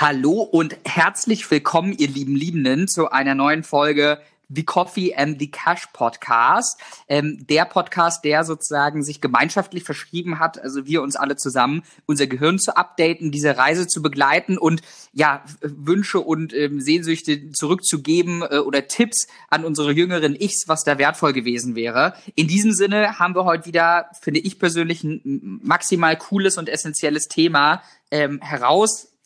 Hallo und herzlich willkommen, ihr lieben Liebenden, zu einer neuen Folge The Coffee and the Cash Podcast. Ähm, der Podcast, der sozusagen sich gemeinschaftlich verschrieben hat, also wir uns alle zusammen, unser Gehirn zu updaten, diese Reise zu begleiten und ja, Wünsche und ähm, Sehnsüchte zurückzugeben äh, oder Tipps an unsere jüngeren Ichs, was da wertvoll gewesen wäre. In diesem Sinne haben wir heute wieder, finde ich persönlich, ein maximal cooles und essentielles Thema ähm,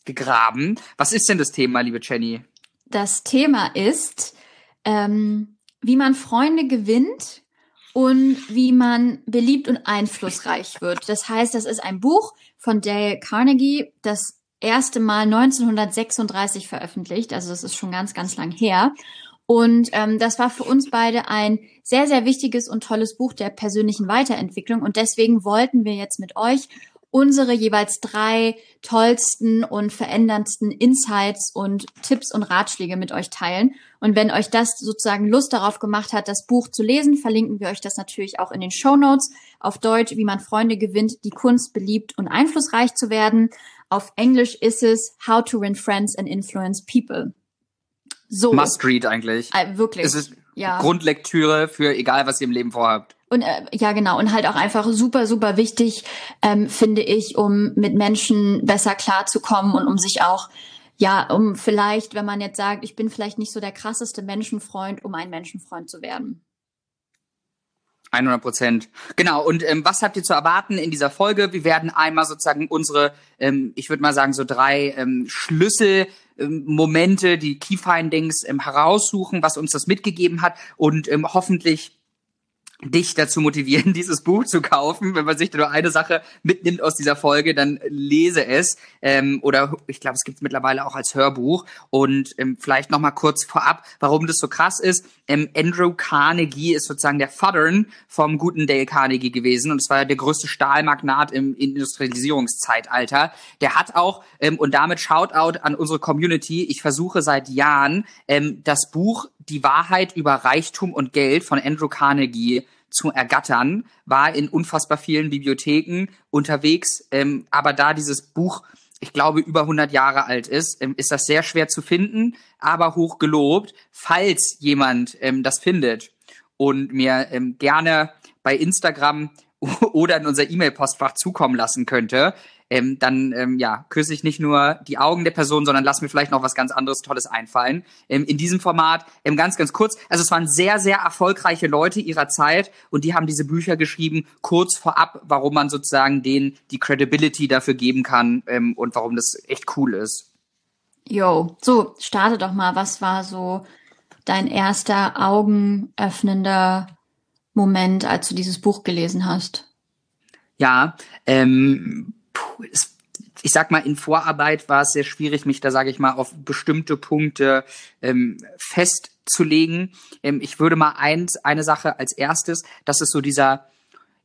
herausgegraben. Was ist denn das Thema, liebe Jenny? Das Thema ist, ähm, wie man Freunde gewinnt und wie man beliebt und einflussreich wird. Das heißt, das ist ein Buch von Dale Carnegie, das erste Mal 1936 veröffentlicht. Also das ist schon ganz, ganz lang her. Und ähm, das war für uns beide ein sehr, sehr wichtiges und tolles Buch der persönlichen Weiterentwicklung. Und deswegen wollten wir jetzt mit euch unsere jeweils drei tollsten und veränderndsten Insights und Tipps und Ratschläge mit euch teilen. Und wenn euch das sozusagen Lust darauf gemacht hat, das Buch zu lesen, verlinken wir euch das natürlich auch in den Show Notes. Auf Deutsch, wie man Freunde gewinnt, die Kunst beliebt und einflussreich zu werden. Auf Englisch ist es How to Win Friends and Influence People. So. Must read eigentlich. Äh, wirklich. Es ist ja. Grundlektüre für egal, was ihr im Leben vorhabt. Und äh, ja, genau. Und halt auch einfach super, super wichtig, ähm, finde ich, um mit Menschen besser klarzukommen und um sich auch, ja, um vielleicht, wenn man jetzt sagt, ich bin vielleicht nicht so der krasseste Menschenfreund, um ein Menschenfreund zu werden. 100 Prozent. Genau. Und ähm, was habt ihr zu erwarten in dieser Folge? Wir werden einmal sozusagen unsere, ähm, ich würde mal sagen, so drei ähm, Schlüsselmomente, ähm, die Key Findings ähm, heraussuchen, was uns das mitgegeben hat und ähm, hoffentlich dich dazu motivieren, dieses Buch zu kaufen. Wenn man sich nur eine Sache mitnimmt aus dieser Folge, dann lese es. Ähm, oder ich glaube, es gibt es mittlerweile auch als Hörbuch. Und ähm, vielleicht noch mal kurz vorab, warum das so krass ist. Ähm, Andrew Carnegie ist sozusagen der Vater vom guten Dale Carnegie gewesen. Und es war der größte Stahlmagnat im Industrialisierungszeitalter. Der hat auch, ähm, und damit Shoutout an unsere Community, ich versuche seit Jahren, ähm, das Buch Die Wahrheit über Reichtum und Geld von Andrew Carnegie zu ergattern, war in unfassbar vielen Bibliotheken unterwegs. Ähm, aber da dieses Buch, ich glaube, über 100 Jahre alt ist, ähm, ist das sehr schwer zu finden, aber hoch gelobt. Falls jemand ähm, das findet und mir ähm, gerne bei Instagram oder in unser E-Mail-Postfach zukommen lassen könnte, ähm, dann ähm, ja, küsse ich nicht nur die Augen der Person, sondern lass mir vielleicht noch was ganz anderes Tolles einfallen. Ähm, in diesem Format ähm, ganz, ganz kurz. Also es waren sehr, sehr erfolgreiche Leute ihrer Zeit und die haben diese Bücher geschrieben, kurz vorab, warum man sozusagen denen die Credibility dafür geben kann ähm, und warum das echt cool ist. Yo, so, starte doch mal. Was war so dein erster augenöffnender Moment, als du dieses Buch gelesen hast? Ja, ähm, puh, es, ich sag mal, in Vorarbeit war es sehr schwierig, mich da, sage ich mal, auf bestimmte Punkte ähm, festzulegen. Ähm, ich würde mal eins, eine Sache als erstes, das ist so dieser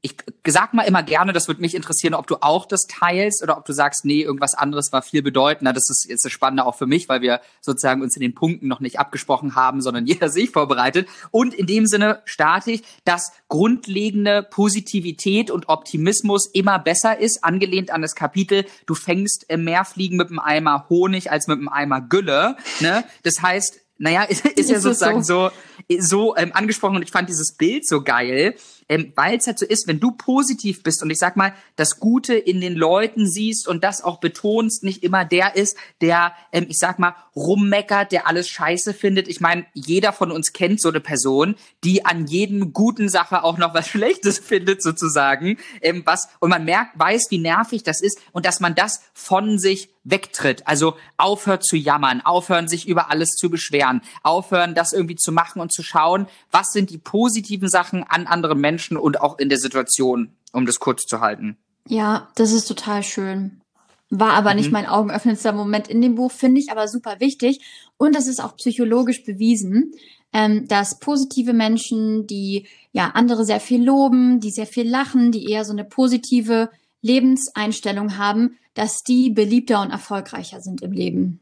ich sag mal immer gerne, das würde mich interessieren, ob du auch das teilst oder ob du sagst, nee, irgendwas anderes war viel bedeutender. Das ist jetzt das Spannende auch für mich, weil wir sozusagen uns in den Punkten noch nicht abgesprochen haben, sondern jeder sich vorbereitet. Und in dem Sinne starte ich, dass grundlegende Positivität und Optimismus immer besser ist, angelehnt an das Kapitel, du fängst mehr Fliegen mit einem Eimer Honig als mit einem Eimer Gülle. Ne? Das heißt, naja, ist, ist, ist ja sozusagen so, so, so ähm, angesprochen und ich fand dieses Bild so geil, ähm, weil es halt so ist, wenn du positiv bist und ich sag mal, das Gute in den Leuten siehst und das auch betonst, nicht immer der ist, der, ähm, ich sag mal, rummeckert, der alles scheiße findet. Ich meine, jeder von uns kennt so eine Person, die an jedem guten Sache auch noch was Schlechtes findet, sozusagen. Ähm, was, und man merkt, weiß, wie nervig das ist und dass man das von sich wegtritt. Also aufhört zu jammern, aufhören, sich über alles zu beschweren, aufhören, das irgendwie zu machen und zu schauen, was sind die positiven Sachen an anderen Menschen und auch in der Situation, um das kurz zu halten. Ja, das ist total schön. War aber mhm. nicht mein augenöffnendster Moment in dem Buch, finde ich aber super wichtig. Und das ist auch psychologisch bewiesen, ähm, dass positive Menschen, die ja andere sehr viel loben, die sehr viel lachen, die eher so eine positive Lebenseinstellung haben, dass die beliebter und erfolgreicher sind im Leben.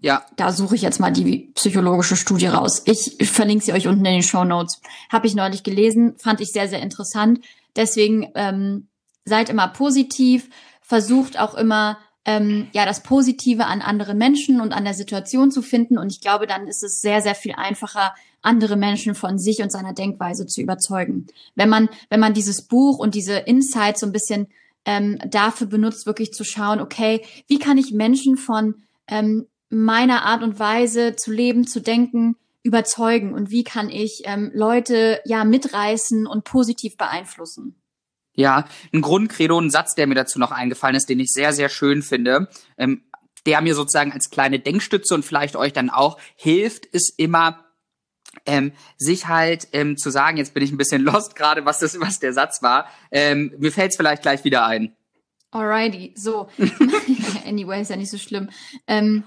Ja. Da suche ich jetzt mal die psychologische Studie raus. Ich, ich verlinke sie euch unten in den Show Notes. Habe ich neulich gelesen, fand ich sehr, sehr interessant. Deswegen ähm, seid immer positiv, versucht auch immer ähm, ja das Positive an anderen Menschen und an der Situation zu finden. Und ich glaube, dann ist es sehr, sehr viel einfacher, andere Menschen von sich und seiner Denkweise zu überzeugen. Wenn man, wenn man dieses Buch und diese Insights so ein bisschen ähm, dafür benutzt, wirklich zu schauen, okay, wie kann ich Menschen von ähm, meiner Art und Weise zu leben, zu denken, überzeugen und wie kann ich ähm, Leute ja mitreißen und positiv beeinflussen? Ja, ein Grundcredo, ein Satz, der mir dazu noch eingefallen ist, den ich sehr, sehr schön finde, ähm, der mir sozusagen als kleine Denkstütze und vielleicht euch dann auch hilft, ist immer ähm, sich halt ähm, zu sagen, jetzt bin ich ein bisschen lost gerade, was das, was der Satz war. Ähm, mir fällt es vielleicht gleich wieder ein. Alrighty, so. anyway, ist ja nicht so schlimm. Ähm,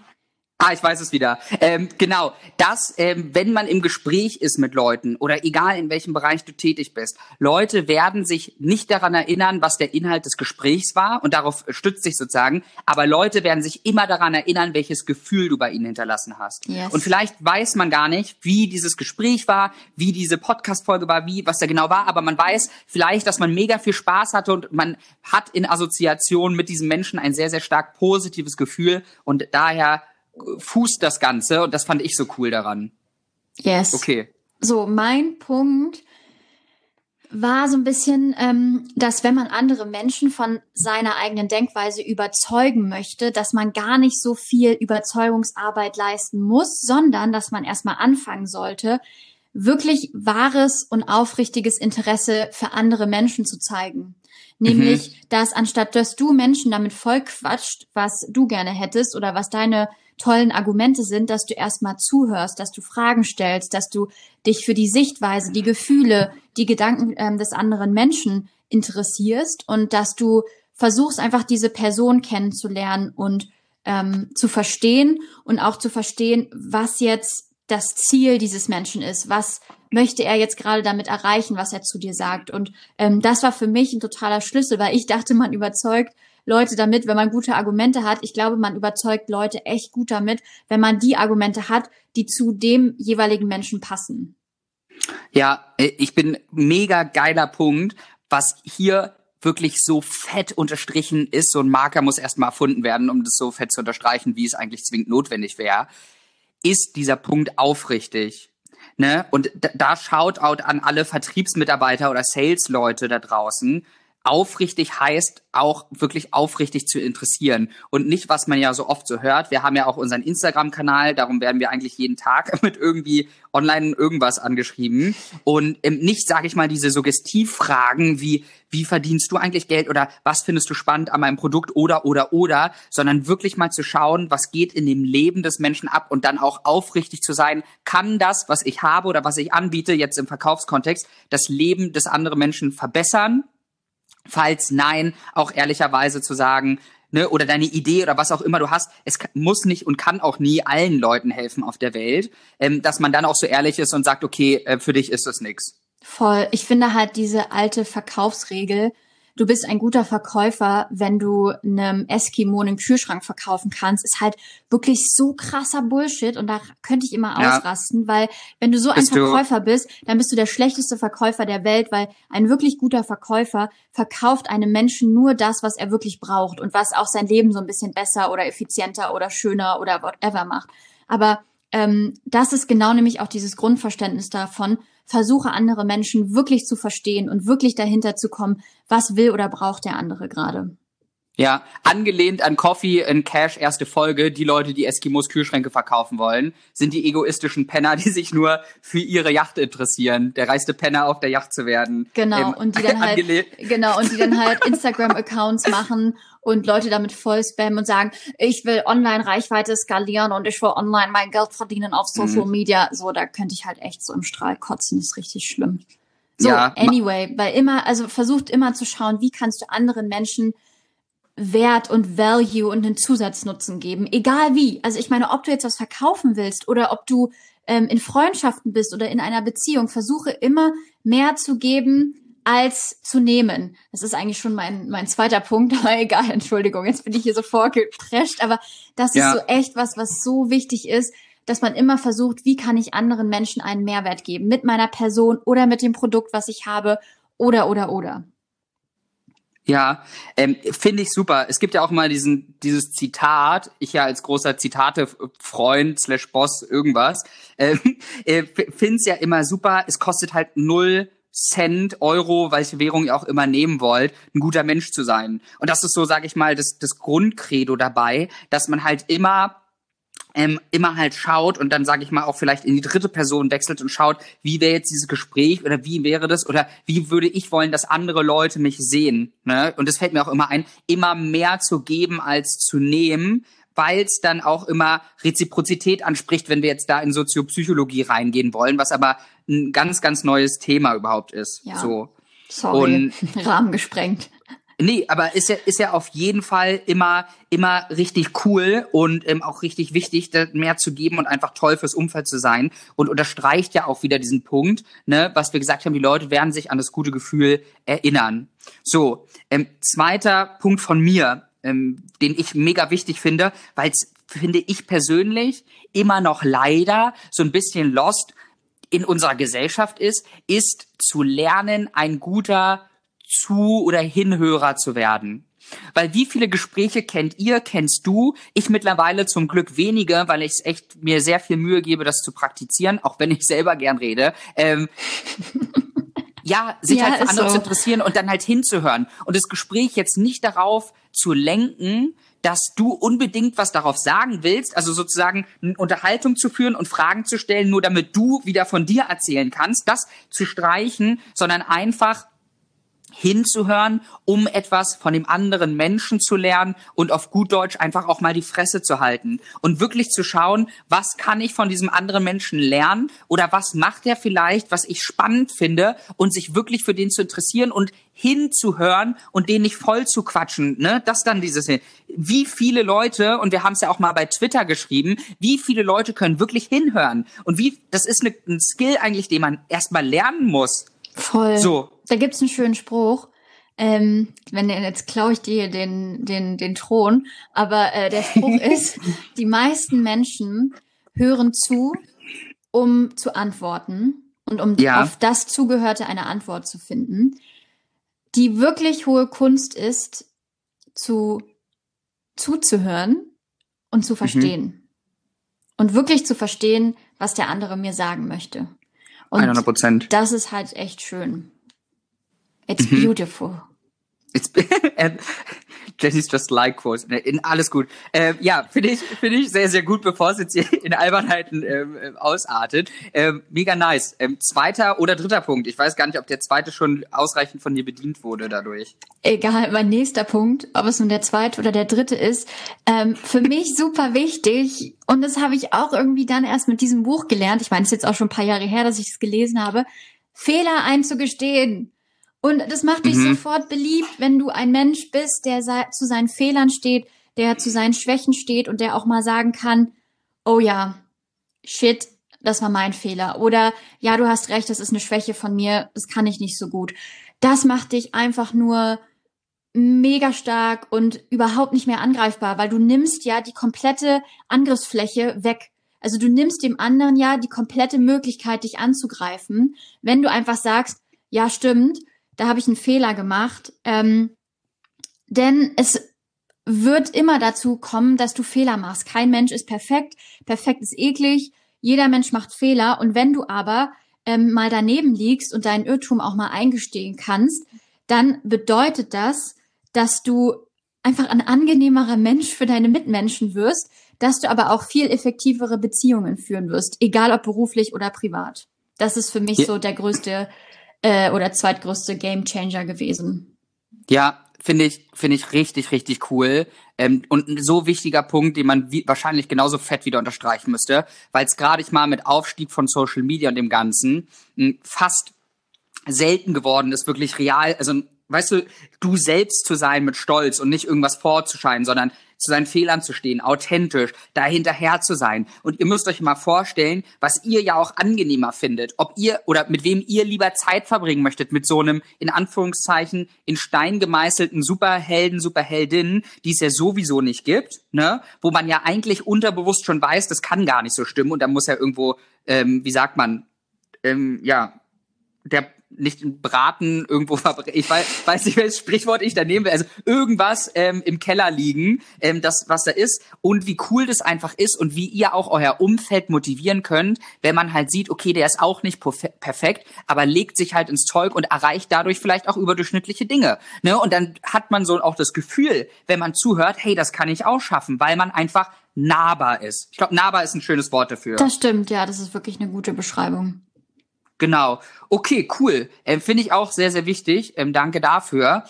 Ah, ich weiß es wieder. Ähm, genau, dass, ähm, wenn man im Gespräch ist mit Leuten oder egal in welchem Bereich du tätig bist, Leute werden sich nicht daran erinnern, was der Inhalt des Gesprächs war und darauf stützt sich sozusagen, aber Leute werden sich immer daran erinnern, welches Gefühl du bei ihnen hinterlassen hast. Yes. Und vielleicht weiß man gar nicht, wie dieses Gespräch war, wie diese Podcast-Folge war, wie, was da genau war, aber man weiß vielleicht, dass man mega viel Spaß hatte und man hat in Assoziation mit diesem Menschen ein sehr, sehr stark positives Gefühl und daher fußt das Ganze und das fand ich so cool daran. Yes. Okay. So, mein Punkt war so ein bisschen, ähm, dass wenn man andere Menschen von seiner eigenen Denkweise überzeugen möchte, dass man gar nicht so viel Überzeugungsarbeit leisten muss, sondern dass man erstmal anfangen sollte, wirklich wahres und aufrichtiges Interesse für andere Menschen zu zeigen. Nämlich, mhm. dass anstatt dass du Menschen damit voll quatscht, was du gerne hättest oder was deine tollen Argumente sind, dass du erstmal zuhörst, dass du Fragen stellst, dass du dich für die Sichtweise, die Gefühle, die Gedanken ähm, des anderen Menschen interessierst und dass du versuchst einfach diese Person kennenzulernen und ähm, zu verstehen und auch zu verstehen, was jetzt das Ziel dieses Menschen ist, was möchte er jetzt gerade damit erreichen, was er zu dir sagt. Und ähm, das war für mich ein totaler Schlüssel, weil ich dachte, man überzeugt Leute damit, wenn man gute Argumente hat. Ich glaube, man überzeugt Leute echt gut damit, wenn man die Argumente hat, die zu dem jeweiligen Menschen passen. Ja, äh, ich bin mega geiler Punkt, was hier wirklich so fett unterstrichen ist. So ein Marker muss erstmal erfunden werden, um das so fett zu unterstreichen, wie es eigentlich zwingend notwendig wäre. Ist dieser Punkt aufrichtig? Ne? Und da, Shoutout an alle Vertriebsmitarbeiter oder Sales-Leute da draußen aufrichtig heißt auch wirklich aufrichtig zu interessieren. Und nicht, was man ja so oft so hört. Wir haben ja auch unseren Instagram-Kanal, darum werden wir eigentlich jeden Tag mit irgendwie online irgendwas angeschrieben. Und ähm, nicht, sage ich mal, diese Suggestivfragen wie wie verdienst du eigentlich Geld oder was findest du spannend an meinem Produkt oder oder oder, sondern wirklich mal zu schauen, was geht in dem Leben des Menschen ab und dann auch aufrichtig zu sein, kann das, was ich habe oder was ich anbiete jetzt im Verkaufskontext, das Leben des anderen Menschen verbessern Falls nein, auch ehrlicherweise zu sagen, ne, oder deine Idee oder was auch immer du hast, es muss nicht und kann auch nie allen Leuten helfen auf der Welt, ähm, dass man dann auch so ehrlich ist und sagt, okay, äh, für dich ist das nix. Voll. Ich finde halt diese alte Verkaufsregel, du bist ein guter Verkäufer, wenn du einem Eskimo einen Kühlschrank verkaufen kannst, ist halt wirklich so krasser Bullshit und da könnte ich immer ja. ausrasten, weil wenn du so bist ein Verkäufer du? bist, dann bist du der schlechteste Verkäufer der Welt, weil ein wirklich guter Verkäufer verkauft einem Menschen nur das, was er wirklich braucht und was auch sein Leben so ein bisschen besser oder effizienter oder schöner oder whatever macht. Aber ähm, das ist genau nämlich auch dieses Grundverständnis davon, versuche andere Menschen wirklich zu verstehen und wirklich dahinter zu kommen, was will oder braucht der andere gerade. Ja, angelehnt an Coffee in Cash erste Folge, die Leute, die Eskimos Kühlschränke verkaufen wollen, sind die egoistischen Penner, die sich nur für ihre Yacht interessieren, der reichste Penner auf der Yacht zu werden. Genau, ähm, und die dann halt genau und die dann halt Instagram Accounts machen und Leute damit voll spammen und sagen, ich will online Reichweite skalieren und ich will online mein Geld verdienen auf Social mhm. Media. So, da könnte ich halt echt so im Strahl kotzen, das ist richtig schlimm. So, ja, anyway, weil immer, also versucht immer zu schauen, wie kannst du anderen Menschen Wert und Value und einen Zusatznutzen geben, egal wie. Also ich meine, ob du jetzt was verkaufen willst oder ob du ähm, in Freundschaften bist oder in einer Beziehung, versuche immer mehr zu geben, als zu nehmen. Das ist eigentlich schon mein, mein zweiter Punkt, aber egal, Entschuldigung, jetzt bin ich hier so vorgeprescht, aber das ja. ist so echt was, was so wichtig ist, dass man immer versucht, wie kann ich anderen Menschen einen Mehrwert geben, mit meiner Person oder mit dem Produkt, was ich habe, oder, oder, oder. Ja, ähm, finde ich super. Es gibt ja auch mal diesen dieses Zitat. Ich ja als großer Zitate-Freund slash Boss irgendwas ähm, äh, finde es ja immer super. Es kostet halt null Cent, Euro, welche Währung ihr auch immer nehmen wollt, ein guter Mensch zu sein. Und das ist so, sage ich mal, das, das Grundcredo dabei, dass man halt immer ähm, immer halt schaut und dann sage ich mal auch vielleicht in die dritte Person wechselt und schaut, wie wäre jetzt dieses Gespräch oder wie wäre das oder wie würde ich wollen, dass andere Leute mich sehen. Ne? Und es fällt mir auch immer ein, immer mehr zu geben als zu nehmen, weil es dann auch immer Reziprozität anspricht, wenn wir jetzt da in Soziopsychologie reingehen wollen, was aber ein ganz, ganz neues Thema überhaupt ist. Ja. So. Sorry, und, Rahmen gesprengt. Nee, aber ist ja, ist ja auf jeden Fall immer, immer richtig cool und ähm, auch richtig wichtig, mehr zu geben und einfach toll fürs Umfeld zu sein. Und unterstreicht ja auch wieder diesen Punkt, ne, was wir gesagt haben, die Leute werden sich an das gute Gefühl erinnern. So, ähm, zweiter Punkt von mir, ähm, den ich mega wichtig finde, weil es, finde ich persönlich, immer noch leider so ein bisschen lost in unserer Gesellschaft ist, ist zu lernen, ein guter zu oder Hinhörer zu werden. Weil wie viele Gespräche kennt ihr, kennst du? Ich mittlerweile zum Glück wenige, weil ich echt mir sehr viel Mühe gebe, das zu praktizieren, auch wenn ich selber gern rede. Ähm, ja, sich ja, halt für andere so. zu interessieren und dann halt hinzuhören. Und das Gespräch jetzt nicht darauf zu lenken, dass du unbedingt was darauf sagen willst, also sozusagen eine Unterhaltung zu führen und Fragen zu stellen, nur damit du wieder von dir erzählen kannst, das zu streichen, sondern einfach hinzuhören, um etwas von dem anderen Menschen zu lernen und auf gut Deutsch einfach auch mal die Fresse zu halten und wirklich zu schauen, was kann ich von diesem anderen Menschen lernen oder was macht er vielleicht, was ich spannend finde und sich wirklich für den zu interessieren und hinzuhören und den nicht voll zu quatschen, ne? Das dann dieses wie viele Leute und wir haben es ja auch mal bei Twitter geschrieben, wie viele Leute können wirklich hinhören und wie das ist eine, ein Skill eigentlich, den man erstmal lernen muss. Voll. So, da gibt's einen schönen Spruch. Ähm, wenn jetzt klaue ich dir den den den Thron, aber äh, der Spruch ist: Die meisten Menschen hören zu, um zu antworten und um ja. auf das Zugehörte eine Antwort zu finden. Die wirklich hohe Kunst ist, zu zuzuhören und zu mhm. verstehen. Mhm. Und wirklich zu verstehen, was der andere mir sagen möchte. Und 100 Prozent. Das ist halt echt schön. It's mhm. beautiful. Jenny's just like quotes. In alles gut. Äh, ja, finde ich finde ich sehr sehr gut, bevor es jetzt in Albernheiten ähm, äh, ausartet. Ähm, mega nice. Ähm, zweiter oder dritter Punkt. Ich weiß gar nicht, ob der zweite schon ausreichend von dir bedient wurde dadurch. Egal, mein nächster Punkt, ob es nun der zweite oder der dritte ist, ähm, für mich super wichtig. Und das habe ich auch irgendwie dann erst mit diesem Buch gelernt. Ich meine, es ist jetzt auch schon ein paar Jahre her, dass ich es gelesen habe. Fehler einzugestehen. Und das macht dich mhm. sofort beliebt, wenn du ein Mensch bist, der zu seinen Fehlern steht, der zu seinen Schwächen steht und der auch mal sagen kann, oh ja, shit, das war mein Fehler. Oder ja, du hast recht, das ist eine Schwäche von mir, das kann ich nicht so gut. Das macht dich einfach nur mega stark und überhaupt nicht mehr angreifbar, weil du nimmst ja die komplette Angriffsfläche weg. Also du nimmst dem anderen ja die komplette Möglichkeit, dich anzugreifen, wenn du einfach sagst, ja, stimmt, da habe ich einen Fehler gemacht. Ähm, denn es wird immer dazu kommen, dass du Fehler machst. Kein Mensch ist perfekt. Perfekt ist eklig. Jeder Mensch macht Fehler. Und wenn du aber ähm, mal daneben liegst und deinen Irrtum auch mal eingestehen kannst, dann bedeutet das, dass du einfach ein angenehmerer Mensch für deine Mitmenschen wirst, dass du aber auch viel effektivere Beziehungen führen wirst, egal ob beruflich oder privat. Das ist für mich ja. so der größte äh, oder zweitgrößte Gamechanger gewesen. Ja, finde ich, finde ich richtig, richtig cool. Ähm, und ein so wichtiger Punkt, den man wie, wahrscheinlich genauso fett wieder unterstreichen müsste, weil es gerade ich mal mit Aufstieg von Social Media und dem Ganzen hm, fast selten geworden ist, wirklich real, also weißt du, du selbst zu sein mit Stolz und nicht irgendwas vorzuscheinen, sondern zu seinen Fehlern zu stehen, authentisch, da hinterher zu sein. Und ihr müsst euch mal vorstellen, was ihr ja auch angenehmer findet, ob ihr oder mit wem ihr lieber Zeit verbringen möchtet, mit so einem, in Anführungszeichen, in Stein gemeißelten Superhelden, Superheldinnen, die es ja sowieso nicht gibt, ne, wo man ja eigentlich unterbewusst schon weiß, das kann gar nicht so stimmen. Und da muss ja irgendwo, ähm, wie sagt man, ähm, ja, der nicht ein Braten irgendwo verbrennen. Ich weiß, weiß nicht, welches Sprichwort ich da nehmen will. Also irgendwas ähm, im Keller liegen, ähm, das, was da ist. Und wie cool das einfach ist und wie ihr auch euer Umfeld motivieren könnt, wenn man halt sieht, okay, der ist auch nicht perfekt, aber legt sich halt ins Zeug und erreicht dadurch vielleicht auch überdurchschnittliche Dinge. Ne? Und dann hat man so auch das Gefühl, wenn man zuhört, hey, das kann ich auch schaffen, weil man einfach nahbar ist. Ich glaube, nahbar ist ein schönes Wort dafür. Das stimmt, ja, das ist wirklich eine gute Beschreibung. Genau. Okay, cool. Ähm, Finde ich auch sehr, sehr wichtig. Ähm, danke dafür.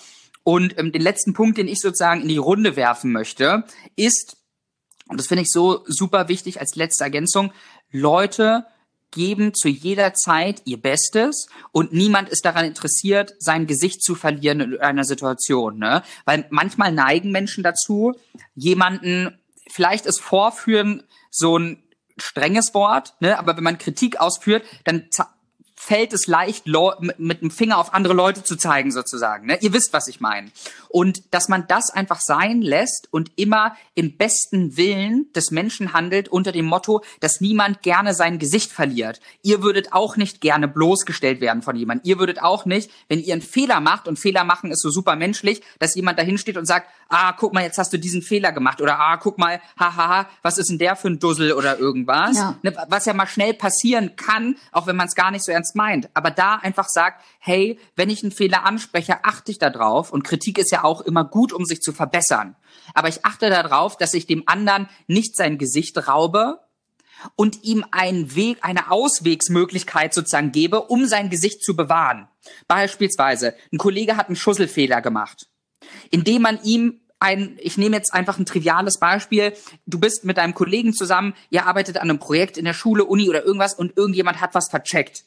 Und ähm, den letzten Punkt, den ich sozusagen in die Runde werfen möchte, ist, und das finde ich so super wichtig als letzte Ergänzung, Leute geben zu jeder Zeit ihr Bestes und niemand ist daran interessiert, sein Gesicht zu verlieren in einer Situation. Ne? Weil manchmal neigen Menschen dazu, jemanden, vielleicht ist Vorführen so ein strenges Wort, ne? aber wenn man Kritik ausführt, dann fällt es leicht, mit dem Finger auf andere Leute zu zeigen, sozusagen. Ne? Ihr wisst, was ich meine. Und dass man das einfach sein lässt und immer im besten Willen des Menschen handelt unter dem Motto, dass niemand gerne sein Gesicht verliert. Ihr würdet auch nicht gerne bloßgestellt werden von jemandem. Ihr würdet auch nicht, wenn ihr einen Fehler macht, und Fehler machen ist so super menschlich, dass jemand dahin steht und sagt, ah, guck mal, jetzt hast du diesen Fehler gemacht. Oder ah, guck mal, hahaha, was ist denn der für ein Dussel oder irgendwas. Ja. Ne, was ja mal schnell passieren kann, auch wenn man es gar nicht so ernst ernst meint, aber da einfach sagt, hey, wenn ich einen Fehler anspreche, achte ich darauf und Kritik ist ja auch immer gut, um sich zu verbessern. Aber ich achte darauf, dass ich dem anderen nicht sein Gesicht raube und ihm einen Weg, eine Auswegsmöglichkeit sozusagen gebe, um sein Gesicht zu bewahren. Beispielsweise, ein Kollege hat einen Schusselfehler gemacht, indem man ihm ein, ich nehme jetzt einfach ein triviales Beispiel. Du bist mit deinem Kollegen zusammen, ihr arbeitet an einem Projekt in der Schule, Uni oder irgendwas und irgendjemand hat was vercheckt.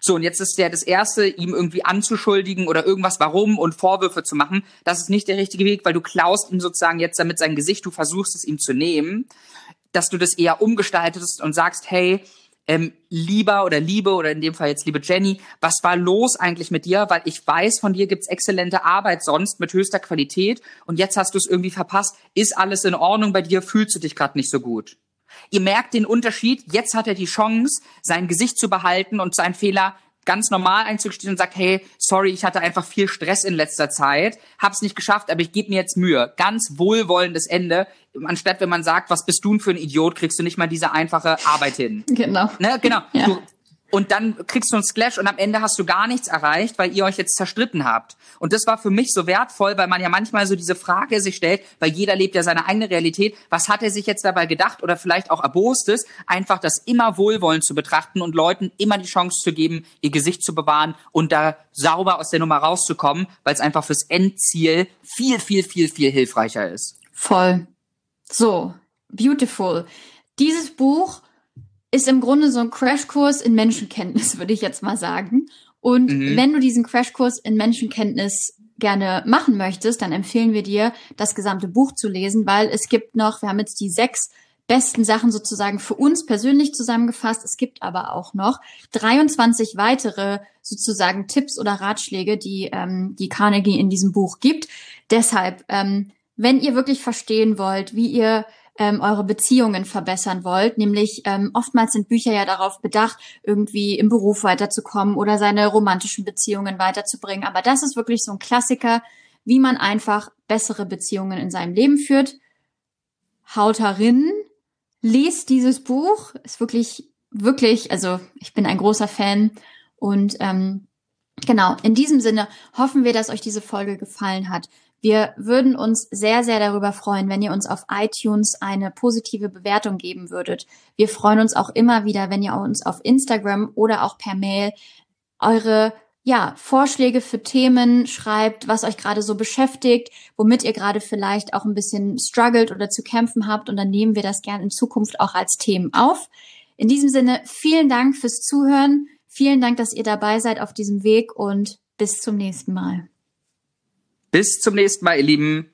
So, und jetzt ist der das Erste, ihm irgendwie anzuschuldigen oder irgendwas warum und Vorwürfe zu machen. Das ist nicht der richtige Weg, weil du klaust ihm sozusagen jetzt damit sein Gesicht, du versuchst es ihm zu nehmen, dass du das eher umgestaltest und sagst, hey, ähm, lieber oder Liebe oder in dem Fall jetzt liebe Jenny, was war los eigentlich mit dir? Weil ich weiß, von dir gibt's exzellente Arbeit sonst mit höchster Qualität und jetzt hast du es irgendwie verpasst. Ist alles in Ordnung bei dir? Fühlst du dich gerade nicht so gut? Ihr merkt den Unterschied. Jetzt hat er die Chance, sein Gesicht zu behalten und seinen Fehler ganz normal einzugestehen und sagt, hey, sorry, ich hatte einfach viel Stress in letzter Zeit, hab's nicht geschafft, aber ich gebe mir jetzt Mühe. Ganz wohlwollendes Ende. Anstatt wenn man sagt, was bist du denn für ein Idiot, kriegst du nicht mal diese einfache Arbeit hin. Genau. Ne? Genau. Ja. Du, und dann kriegst du einen Splash und am Ende hast du gar nichts erreicht, weil ihr euch jetzt zerstritten habt. Und das war für mich so wertvoll, weil man ja manchmal so diese Frage sich stellt, weil jeder lebt ja seine eigene Realität, was hat er sich jetzt dabei gedacht oder vielleicht auch erbost ist, einfach das immer wohlwollend zu betrachten und Leuten immer die Chance zu geben, ihr Gesicht zu bewahren und da sauber aus der Nummer rauszukommen, weil es einfach fürs Endziel viel, viel, viel, viel hilfreicher ist. Voll. So, beautiful. Dieses Buch ist im Grunde so ein Crashkurs in Menschenkenntnis, würde ich jetzt mal sagen. Und mhm. wenn du diesen Crashkurs in Menschenkenntnis gerne machen möchtest, dann empfehlen wir dir, das gesamte Buch zu lesen, weil es gibt noch, wir haben jetzt die sechs besten Sachen sozusagen für uns persönlich zusammengefasst. Es gibt aber auch noch 23 weitere sozusagen Tipps oder Ratschläge, die ähm, die Carnegie in diesem Buch gibt. Deshalb, ähm, wenn ihr wirklich verstehen wollt, wie ihr ähm, eure Beziehungen verbessern wollt. Nämlich ähm, oftmals sind Bücher ja darauf bedacht, irgendwie im Beruf weiterzukommen oder seine romantischen Beziehungen weiterzubringen. Aber das ist wirklich so ein Klassiker, wie man einfach bessere Beziehungen in seinem Leben führt. Hauterinnen, lest dieses Buch. Ist wirklich, wirklich, also ich bin ein großer Fan und ähm, Genau, in diesem Sinne hoffen wir, dass euch diese Folge gefallen hat. Wir würden uns sehr, sehr darüber freuen, wenn ihr uns auf iTunes eine positive Bewertung geben würdet. Wir freuen uns auch immer wieder, wenn ihr uns auf Instagram oder auch per Mail eure ja, Vorschläge für Themen schreibt, was euch gerade so beschäftigt, womit ihr gerade vielleicht auch ein bisschen struggelt oder zu kämpfen habt und dann nehmen wir das gern in Zukunft auch als Themen auf. In diesem Sinne, vielen Dank fürs Zuhören. Vielen Dank, dass ihr dabei seid auf diesem Weg und bis zum nächsten Mal. Bis zum nächsten Mal, ihr Lieben.